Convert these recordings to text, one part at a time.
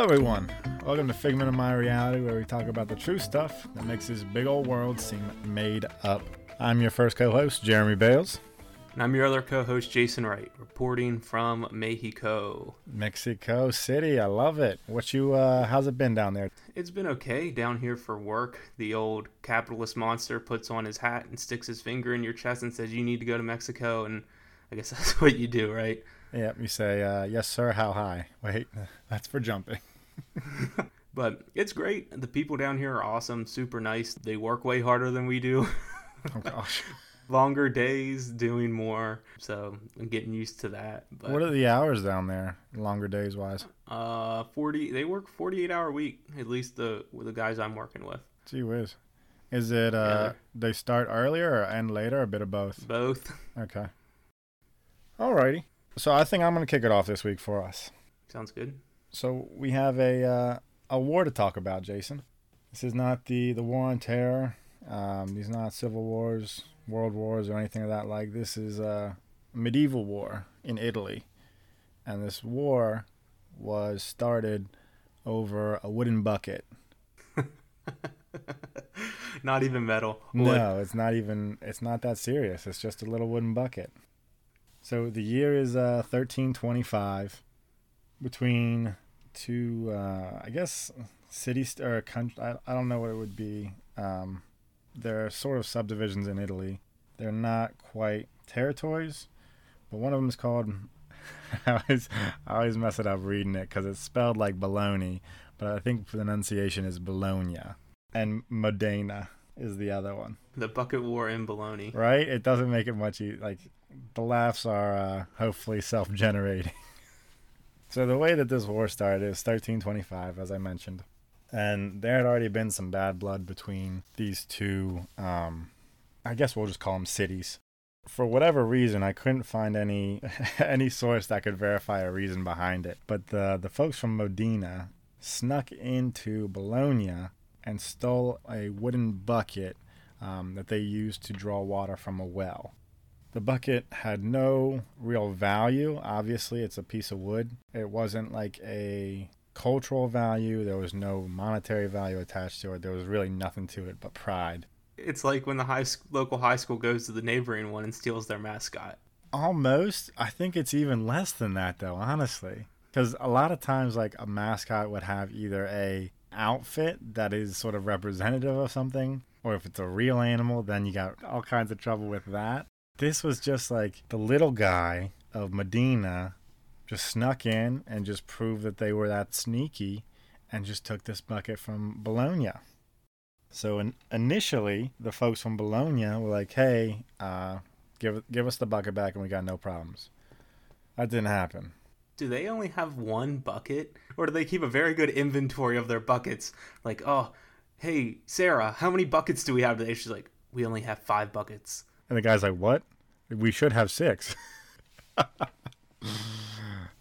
Hello, everyone. Welcome to Figment of My Reality, where we talk about the true stuff that makes this big old world seem made up. I'm your first co host, Jeremy Bales, And I'm your other co host, Jason Wright, reporting from Mexico. Mexico City. I love it. What you, uh, how's it been down there? It's been okay down here for work. The old capitalist monster puts on his hat and sticks his finger in your chest and says, You need to go to Mexico. And I guess that's what you do, right? Yep, you say, uh, yes, sir, how high? Wait, that's for jumping. But it's great. The people down here are awesome, super nice. They work way harder than we do. Oh, gosh. Longer days, doing more. So I'm getting used to that. But what are the hours down there, longer days wise? uh 40 they work 48 hour week, at least the the guys I'm working with. Gee whiz. Is it, uh, they start earlier or end later, a bit of both? Both. Okay. Alrighty. So I think I'm going to kick it off this week for us. Sounds good. So we have a uh, a war to talk about, Jason. This is not the the war on terror. Um, these are not civil wars, world wars, or anything of that like. This is a medieval war in Italy, and this war was started over a wooden bucket. Not even metal. Wood. No, it's not even. It's not that serious. It's just a little wooden bucket. So the year is uh, 1325. Between two, uh, I guess, cities or country. I, I don't know what it would be. Um, they're sort of subdivisions in Italy. They're not quite territories, but one of them is called. I always, I always mess it up reading it because it's spelled like baloney, but I think pronunciation is Bologna and Modena is the other one, The bucket war in Bologna. right? It doesn't make it much e- like the laughs are uh, hopefully self-generating. so the way that this war started is 1325, as I mentioned, and there had already been some bad blood between these two. Um, I guess we'll just call them cities. For whatever reason, I couldn't find any any source that could verify a reason behind it. But the the folks from Modena snuck into Bologna and stole a wooden bucket um, that they used to draw water from a well. The bucket had no real value. Obviously, it's a piece of wood. It wasn't like a cultural value. There was no monetary value attached to it. There was really nothing to it but pride. It's like when the high local high school goes to the neighboring one and steals their mascot. Almost. I think it's even less than that, though, honestly. Because a lot of times, like a mascot would have either a outfit that is sort of representative of something, or if it's a real animal, then you got all kinds of trouble with that. This was just like the little guy of Medina just snuck in and just proved that they were that sneaky and just took this bucket from Bologna. So in, initially, the folks from Bologna were like, "Hey, uh, give give us the bucket back, and we got no problems." That didn't happen. Do they only have one bucket? Or do they keep a very good inventory of their buckets? Like, oh, hey, Sarah, how many buckets do we have today? She's like, we only have five buckets. And the guy's like, "What? We should have six.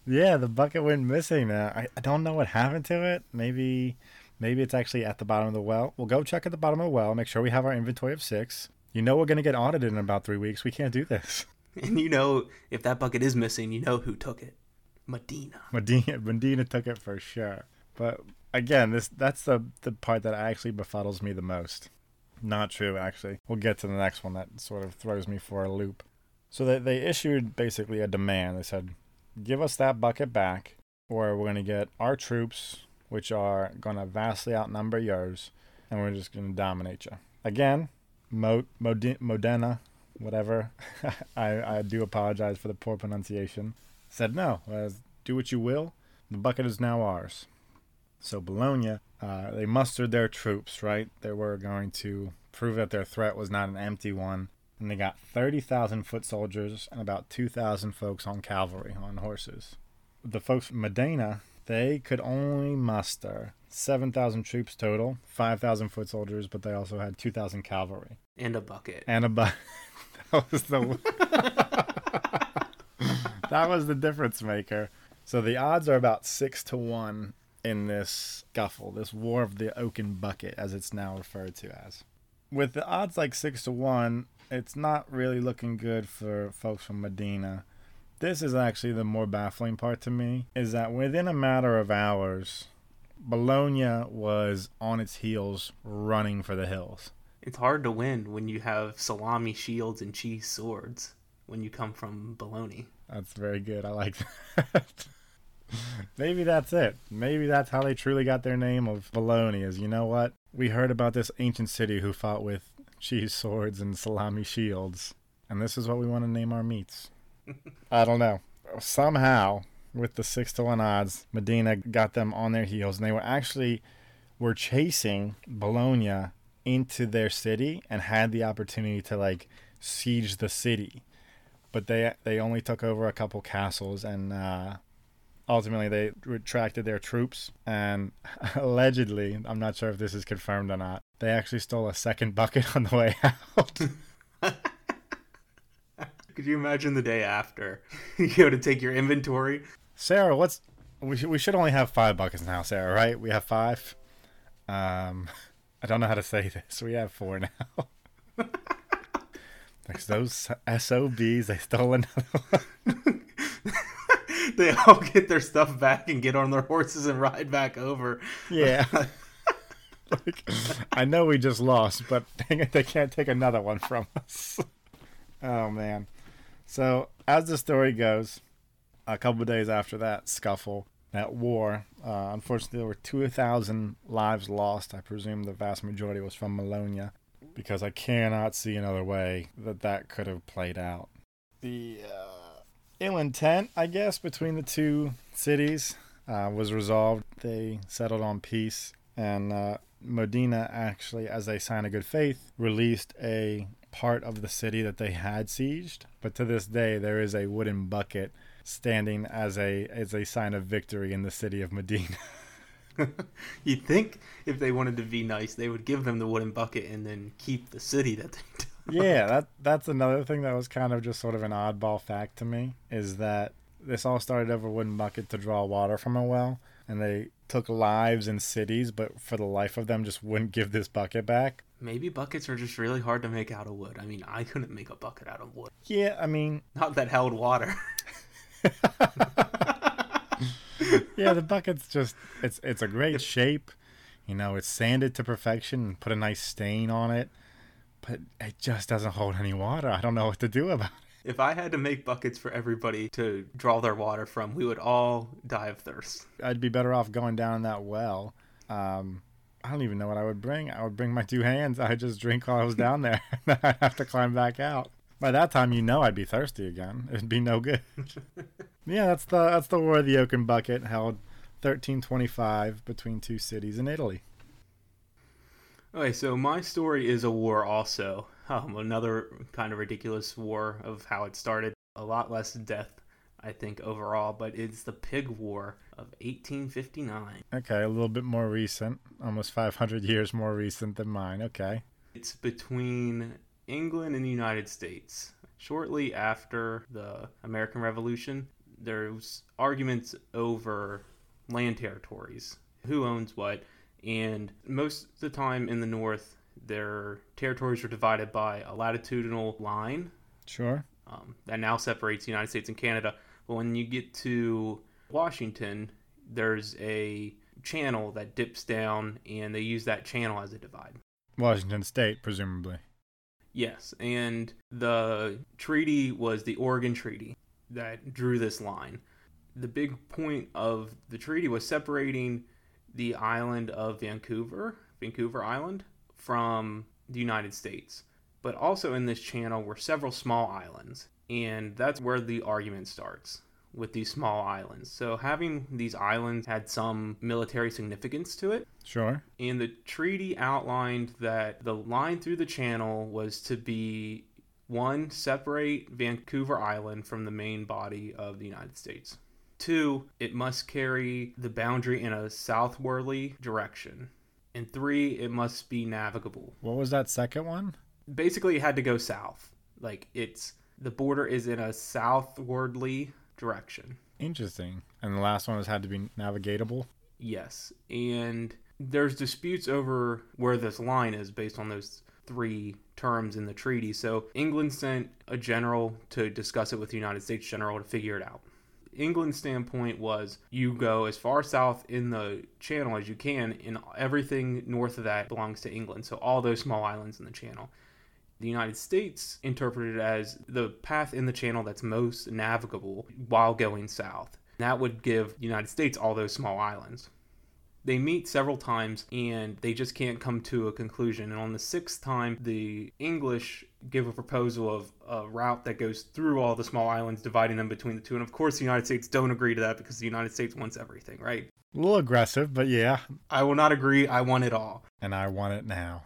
yeah, the bucket went missing. Uh, I I don't know what happened to it. Maybe maybe it's actually at the bottom of the well. We'll go check at the bottom of the well. Make sure we have our inventory of six. You know we're gonna get audited in about three weeks. We can't do this. And you know, if that bucket is missing, you know who took it. Medina. Medina Medina took it for sure. But again, this that's the the part that actually befuddles me the most. Not true, actually. We'll get to the next one that sort of throws me for a loop. So they they issued basically a demand. They said, "Give us that bucket back, or we're gonna get our troops, which are gonna vastly outnumber yours, and we're just gonna dominate you." Again, Mo, Modi- Modena, whatever. I I do apologize for the poor pronunciation said no uh, do what you will the bucket is now ours so bologna uh, they mustered their troops right they were going to prove that their threat was not an empty one and they got 30,000 foot soldiers and about 2,000 folks on cavalry on horses the folks from medina they could only muster 7,000 troops total 5,000 foot soldiers but they also had 2,000 cavalry And a bucket. and a bucket. that was the that was the difference maker. So the odds are about six to one in this scuffle, this war of the oaken bucket, as it's now referred to as. With the odds like six to one, it's not really looking good for folks from Medina. This is actually the more baffling part to me, is that within a matter of hours, Bologna was on its heels running for the hills. It's hard to win when you have salami shields and cheese swords when you come from Bologna. That's very good. I like that. Maybe that's it. Maybe that's how they truly got their name of Bologna. Is you know what? We heard about this ancient city who fought with cheese swords and salami shields, and this is what we want to name our meats. I don't know. Somehow, with the six to one odds, Medina got them on their heels, and they were actually were chasing Bologna into their city and had the opportunity to like siege the city, but they they only took over a couple castles and. Uh, ultimately they retracted their troops and allegedly i'm not sure if this is confirmed or not they actually stole a second bucket on the way out. Could you imagine the day after you go to take your inventory? sarah what's we should, we should only have five buckets now sarah right? We have five? Um i don't know how to say this. We have four now. Thanks those SOBs, they stole another one. they all get their stuff back and get on their horses and ride back over. Yeah. like, I know we just lost, but dang it, they can't take another one from us. oh man. So as the story goes, a couple days after that scuffle, that war, uh, unfortunately there were two thousand lives lost. I presume the vast majority was from Bologna, because I cannot see another way that that could have played out. The uh, ill intent, I guess, between the two cities uh, was resolved. They settled on peace, and uh, Modena actually, as a sign of good faith, released a part of the city that they had sieged. But to this day, there is a wooden bucket standing as a as a sign of victory in the city of Medina. You'd think if they wanted to be nice, they would give them the wooden bucket and then keep the city that they. Yeah, that that's another thing that was kind of just sort of an oddball fact to me is that this all started over a wooden bucket to draw water from a well, and they took lives in cities, but for the life of them, just wouldn't give this bucket back. Maybe buckets are just really hard to make out of wood. I mean, I couldn't make a bucket out of wood. Yeah, I mean, Not that held water. yeah, the bucket's just it's it's a great shape. You know, it's sanded to perfection and put a nice stain on it, but it just doesn't hold any water. I don't know what to do about it. if I had to make buckets for everybody to draw their water from, we would all die of thirst. I'd be better off going down that well. Um, I don't even know what I would bring. I would bring my two hands. I'd just drink while I was down there. I'd have to climb back out. By that time, you know I'd be thirsty again. It'd be no good. yeah, that's the that's the War of the Oaken Bucket held 1325 between two cities in Italy. Okay, so my story is a war also. Um, another kind of ridiculous war of how it started. A lot less death, I think, overall, but it's the Pig War of 1859. Okay, a little bit more recent, almost 500 years more recent than mine. Okay. It's between England and the United States. Shortly after the American Revolution, there's arguments over land territories, who owns what, and most of the time in the North, their territories are divided by a latitudinal line Sure. um, that now separates the United States and Canada. But when you get to Washington, there's a channel that dips down, and they use that channel as a divide. Washington State, presumably. Yes, and the treaty was the Oregon Treaty that drew this line. The big point of the treaty was separating the island of Vancouver, Vancouver Island, from the United States. But also in this channel were several small islands, and that's where the argument starts with these small islands. So having these islands had some military significance to it, Sure. and the treaty outlined that the line through the channel was to be one, separate Vancouver Island from the main body of the United States. Two, it must carry the boundary in a southwardly direction. And three, it must be navigable. What was that second one? Basically, it had to go south. Like, it's the border is in a southwardly direction. Interesting. And the last one was had to be navigatable. Yes, and there's disputes over where this line is based on those three terms in the treaty. So England sent a general to discuss it with the United States general to figure it out. England's standpoint was you go as far south in the channel as you can, and everything north of that belongs to England. So all those small islands in the channel. The United States interpreted it as the path in the channel that's most navigable while going south. That would give the United States all those small islands. They meet several times and they just can't come to a conclusion. And on the sixth time, the English give a proposal of a route that goes through all the small islands, dividing them between the two. And of course, the United States don't agree to that because the United States wants everything, right? A little aggressive, but yeah. I will not agree. I want it all. And I want it now.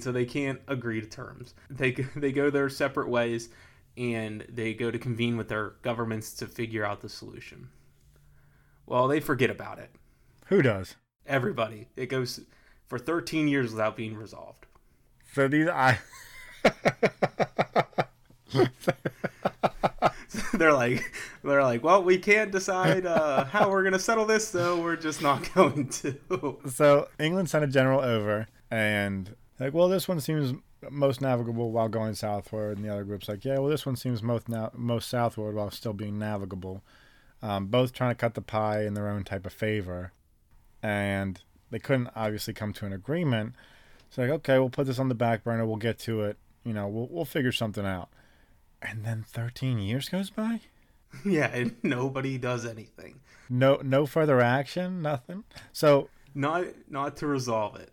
So they can't agree to terms. They, they go their separate ways and they go to convene with their governments to figure out the solution. Well, they forget about it. Who does? Everybody. It goes for 13 years without being resolved. So these I they're like they're like, well, we can't decide uh, how we're gonna settle this, so we're just not going to. So England sent a general over, and like, well, this one seems most navigable while going southward, and the other group's like, yeah, well, this one seems most now most southward while still being navigable. Um, both trying to cut the pie in their own type of favor, and they couldn't obviously come to an agreement. So like, okay, we'll put this on the back burner. We'll get to it. You know, we'll we'll figure something out. And then 13 years goes by. Yeah, and nobody does anything. No, no further action. Nothing. So not not to resolve it.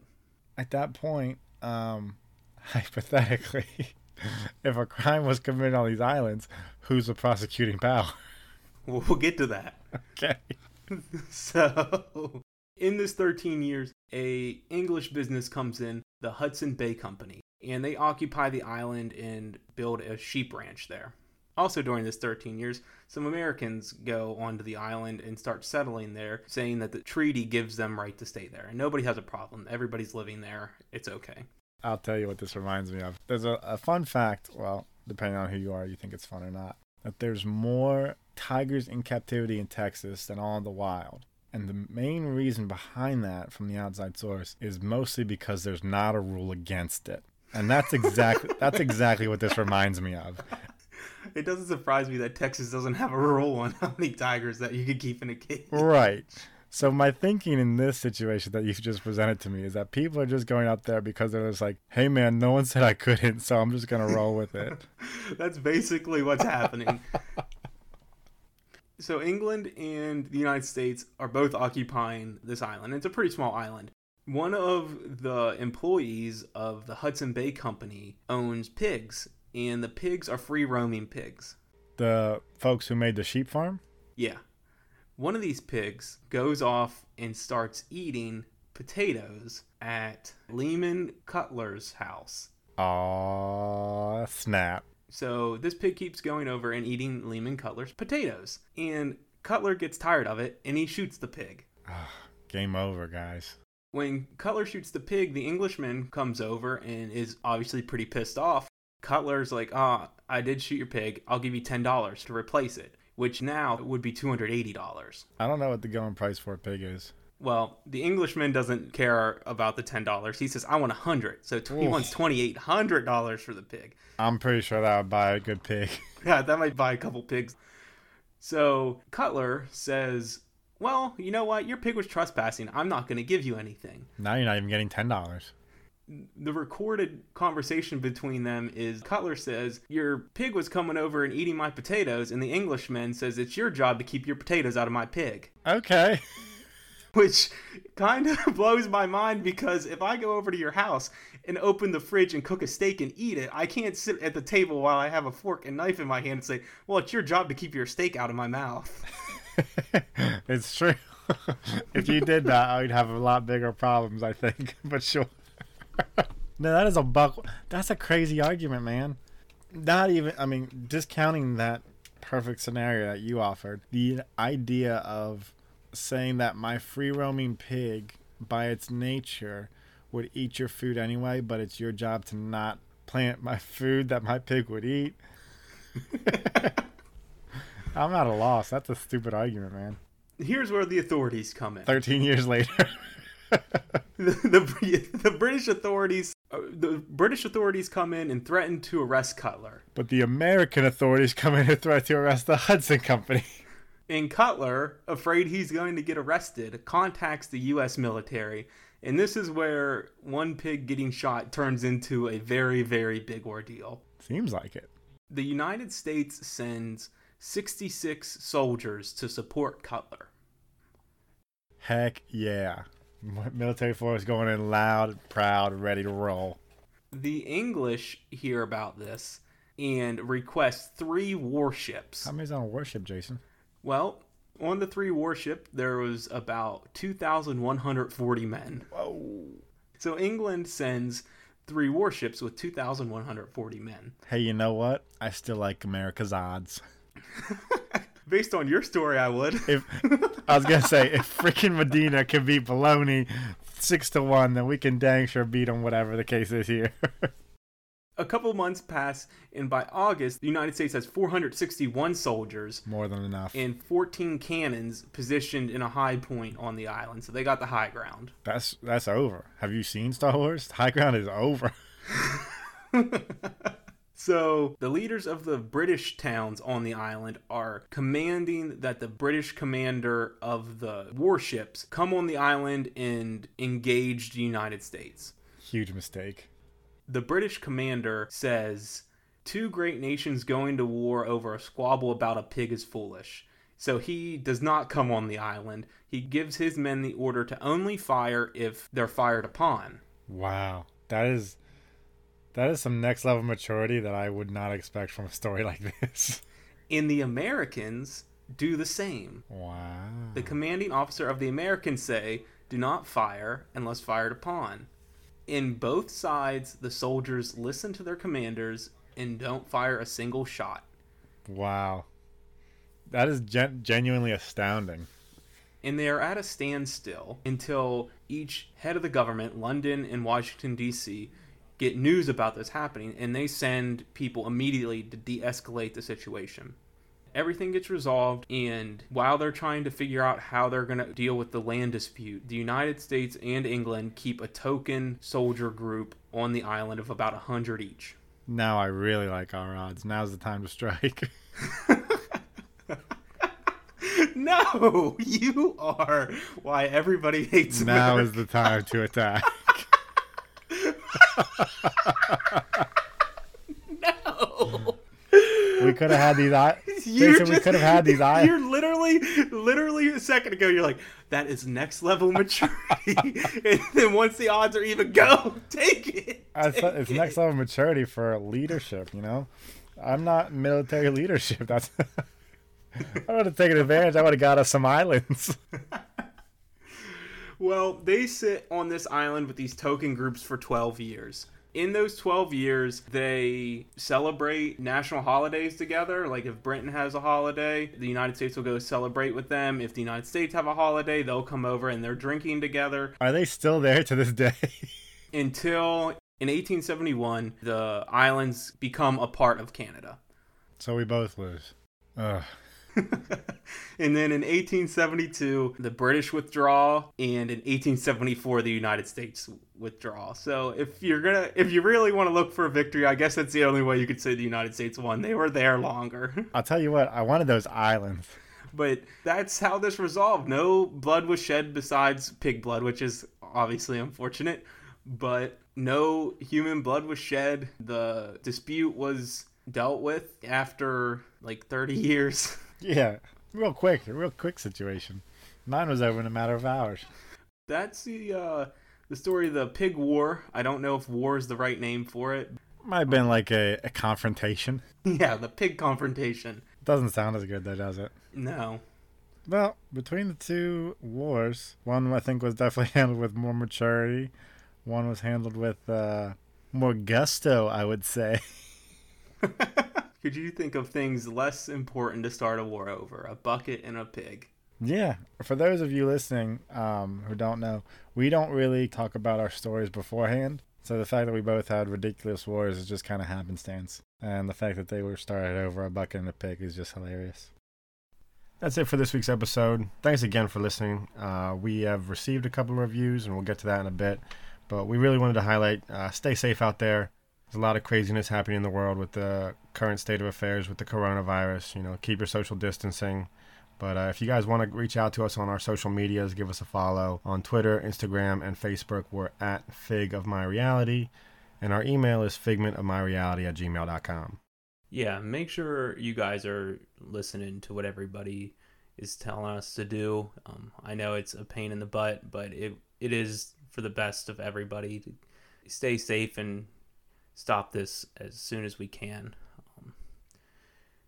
At that point, um, hypothetically, if a crime was committed on these islands, who's the prosecuting power? We'll get to that. Okay. so, in this 13 years, a English business comes in, the Hudson Bay Company, and they occupy the island and build a sheep ranch there. Also, during this 13 years, some Americans go onto the island and start settling there, saying that the treaty gives them right to stay there. And nobody has a problem. Everybody's living there. It's okay. I'll tell you what this reminds me of. There's a, a fun fact, well, depending on who you are, you think it's fun or not, that there's more tigers in captivity in Texas than all in the wild. And the main reason behind that from the outside source is mostly because there's not a rule against it. And that's exactly that's exactly what this reminds me of. It doesn't surprise me that Texas doesn't have a rule on how many tigers that you could keep in a cage. Right. So my thinking in this situation that you just presented to me is that people are just going out there because they're just like, "Hey man, no one said I couldn't, so I'm just gonna roll with it." That's basically what's happening. so England and the United States are both occupying this island. It's a pretty small island. One of the employees of the Hudson Bay Company owns pigs, and the pigs are free roaming pigs. The folks who made the sheep farm? Yeah. One of these pigs goes off and starts eating potatoes at Lyman Cutler's house. Aw, snap. So this pig keeps going over and eating Lyman Cutler's potatoes. And Cutler gets tired of it and he shoots the pig. Game over, guys. When Cutler shoots the pig, the Englishman comes over and is obviously pretty pissed off. Cutler's like, ah, oh, I did shoot your pig. I'll give you $10 to replace it, which now would be $280. I don't know what the going price for a pig is. Well, the Englishman doesn't care about the $10. He says, I want a 100 So he wants $2,800 for the pig. I'm pretty sure that would buy a good pig. yeah, that might buy a couple pigs. So Cutler says, well, you know what? Your pig was trespassing. I'm not going to give you anything. Now you're not even getting ten dollars. The recorded conversation between them is Cutler says, Your pig was coming over and eating my potatoes, and the Englishman says, It's your job to keep your potatoes out of my pig. Okay. Which kind of blows my mind because if I go over to your house and open the fridge and cook a steak and eat it, I can't sit at the table while I have a fork and knife in my hand and say, Well, it's your job to keep your steak out of my mouth. it's true. if you did that, I'd have a lot bigger problems, I think. But sure. no, that is a buck. That's a crazy argument, man. Not even. I mean, discounting that perfect scenario that you offered, the idea of saying that my free roaming pig, by its nature, would eat your food anyway, but it's your job to not plant my food that my pig would eat. I'm at a loss. That's a stupid argument, man. Here's where the authorities come in. 13 years later. the, the, the, British authorities uh, the British authorities come in and threaten to arrest Cutler. But the American authorities come in and threaten to arrest the Hudson Company. And Cutler, afraid he's going to get arrested, contacts the U.S. military. And this is where one pig getting shot turns into a very, very big ordeal. Seems like it. The United States sends 66 soldiers to support Cutler. Heck yeah. Military force going in loud, proud, ready to roll. The English hear about this and request three warships. How many's on a warship, Jason? Well, on the three warship, there was about 2,140 men. Whoa. So England sends three warships with 2,140 men. Hey, you know what? I still like America's odds. Based on your story, I would. If I was gonna say, if freaking Medina can beat Baloney six to one, then we can dang sure beat them, whatever the case is here. A couple months pass, and by August, the United States has 461 soldiers More than enough. and 14 cannons positioned in a high point on the island. So they got the high ground. That's that's over. Have you seen Star Wars? High ground is over. So the leaders of the British towns on the island are commanding that the British commander of the warships come on the island and engage the United States. Huge mistake. The British commander says, Two great nations going to war over a squabble about a pig is foolish. So he does not come on the island. He gives his men the order to only fire if they're fired upon. Wow. That is that is some next level maturity that I would not expect from a story like this. And the Americans do the same. Wow. The commanding officer of the Americans say, "Do not fire unless fired upon." In both sides, the soldiers listen to their commanders and don't fire a single shot. Wow. That is gen- genuinely astounding. And they are at a standstill until each head of the government, London and Washington D.C., get news about this happening and they send people immediately to de-escalate the situation. Everything gets resolved, and while they're trying to figure out how they're going to deal with the land dispute, the United States and England keep a token soldier group on the island of about 100 each. Now I really like our odds. Now's the time to strike. No, you are why everybody hates now America. is the time to attack. No. We could have had these eye- You're Jason, we could have had these eye- You're literally, literally a second ago. You're like, that is next level maturity, and then once the odds are even, go take it. Said Take it's it. next level maturity for leadership, you know? I'm not military leadership. That's I would have taken advantage. I would have got us some islands. Well, they sit on this island with these token groups for 12 years. In those 12 years, they celebrate national holidays together. Like if Britain has a holiday, the United States will go celebrate with them. If the United States have a holiday, they'll come over and they're drinking together Are they still there to this day? until in 1871 the islands become a part of Canada. so we both lose. Ugh. and then in 1872 the British withdraw and in 1874 the United States withdraw. So if you're to if you really want to look for a victory, I guess that's the only way you could say the United States won. They were there longer. I'll tell you what, I wanted those islands. but that's how this resolved. No blood was shed besides pig blood, which is obviously unfortunate, but no human blood was shed. The dispute was dealt with after like 30 years. Yeah, real quick, a real quick situation. Mine was over in a matter of hours. That's the uh, the story of the pig war. I don't know if war is the right name for it. Might have been like a, a confrontation. Yeah, the pig confrontation. Doesn't sound as good though, does it? No. Well, between the two wars, one I think was definitely handled with more maturity. One was handled with uh, more gusto, I would say. Could you think of things less important to start a war over? A bucket and a pig. Yeah, for those of you listening um, who don't know, we don't really talk about our stories beforehand. So the fact that we both had ridiculous wars is just kind of happenstance, and the fact that they were started over a bucket and a pig is just hilarious. That's it for this week's episode. Thanks again for listening. Uh, we have received a couple of reviews, and we'll get to that in a bit. But we really wanted to highlight uh, stay safe out there. There's a lot of craziness happening in the world with the current state of affairs with the coronavirus. You know, keep your social distancing. But uh, if you guys want to reach out to us on our social medias, give us a follow on Twitter, Instagram, and Facebook. We're at Fig of My Reality. And our email is figmentofmyreality at gmail.com. Yeah, make sure you guys are listening to what everybody is telling us to do. Um, I know it's a pain in the butt, but it it is for the best of everybody to stay safe and stop this as soon as we can. Um,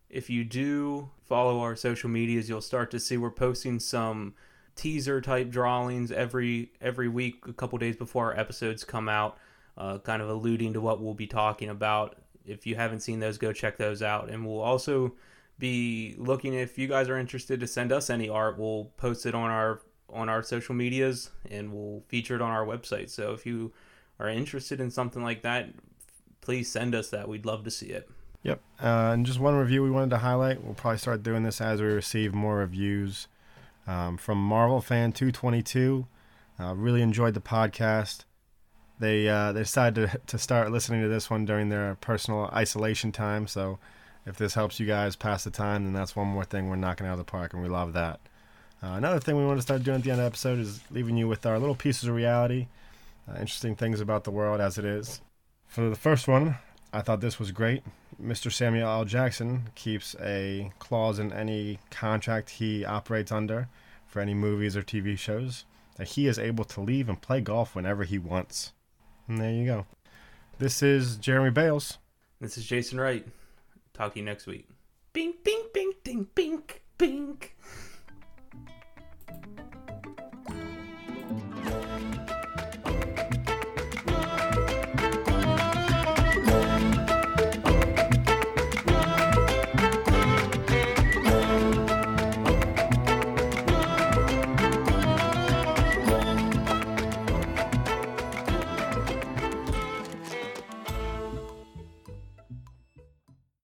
if you do follow our social medias, you'll start to see we're posting some teaser type drawings every every week, a couple days before our episodes come out, uh, kind of alluding to what we'll be talking about. If you haven't seen those, go check those out, and we'll also be looking if you guys are interested to send us any art. We'll post it on our on our social medias and we'll feature it on our website. So if you are interested in something like that, please send us that. We'd love to see it. Yep. Uh, and just one review we wanted to highlight. We'll probably start doing this as we receive more reviews um, from Marvel Fan 222. Uh, really enjoyed the podcast. They uh, they decided to, to start listening to this one during their personal isolation time. So if this helps you guys pass the time, then that's one more thing we're knocking out of the park, and we love that. Uh, another thing we want to start doing at the end of the episode is leaving you with our little pieces of reality, uh, interesting things about the world as it is. For the first one, I thought this was great. Mr. Samuel L. Jackson keeps a clause in any contract he operates under for any movies or TV shows that he is able to leave and play golf whenever he wants. And there you go. This is Jeremy Bales. This is Jason Wright. Talk to you next week. Bink, bink, bink, ding, bink, bink.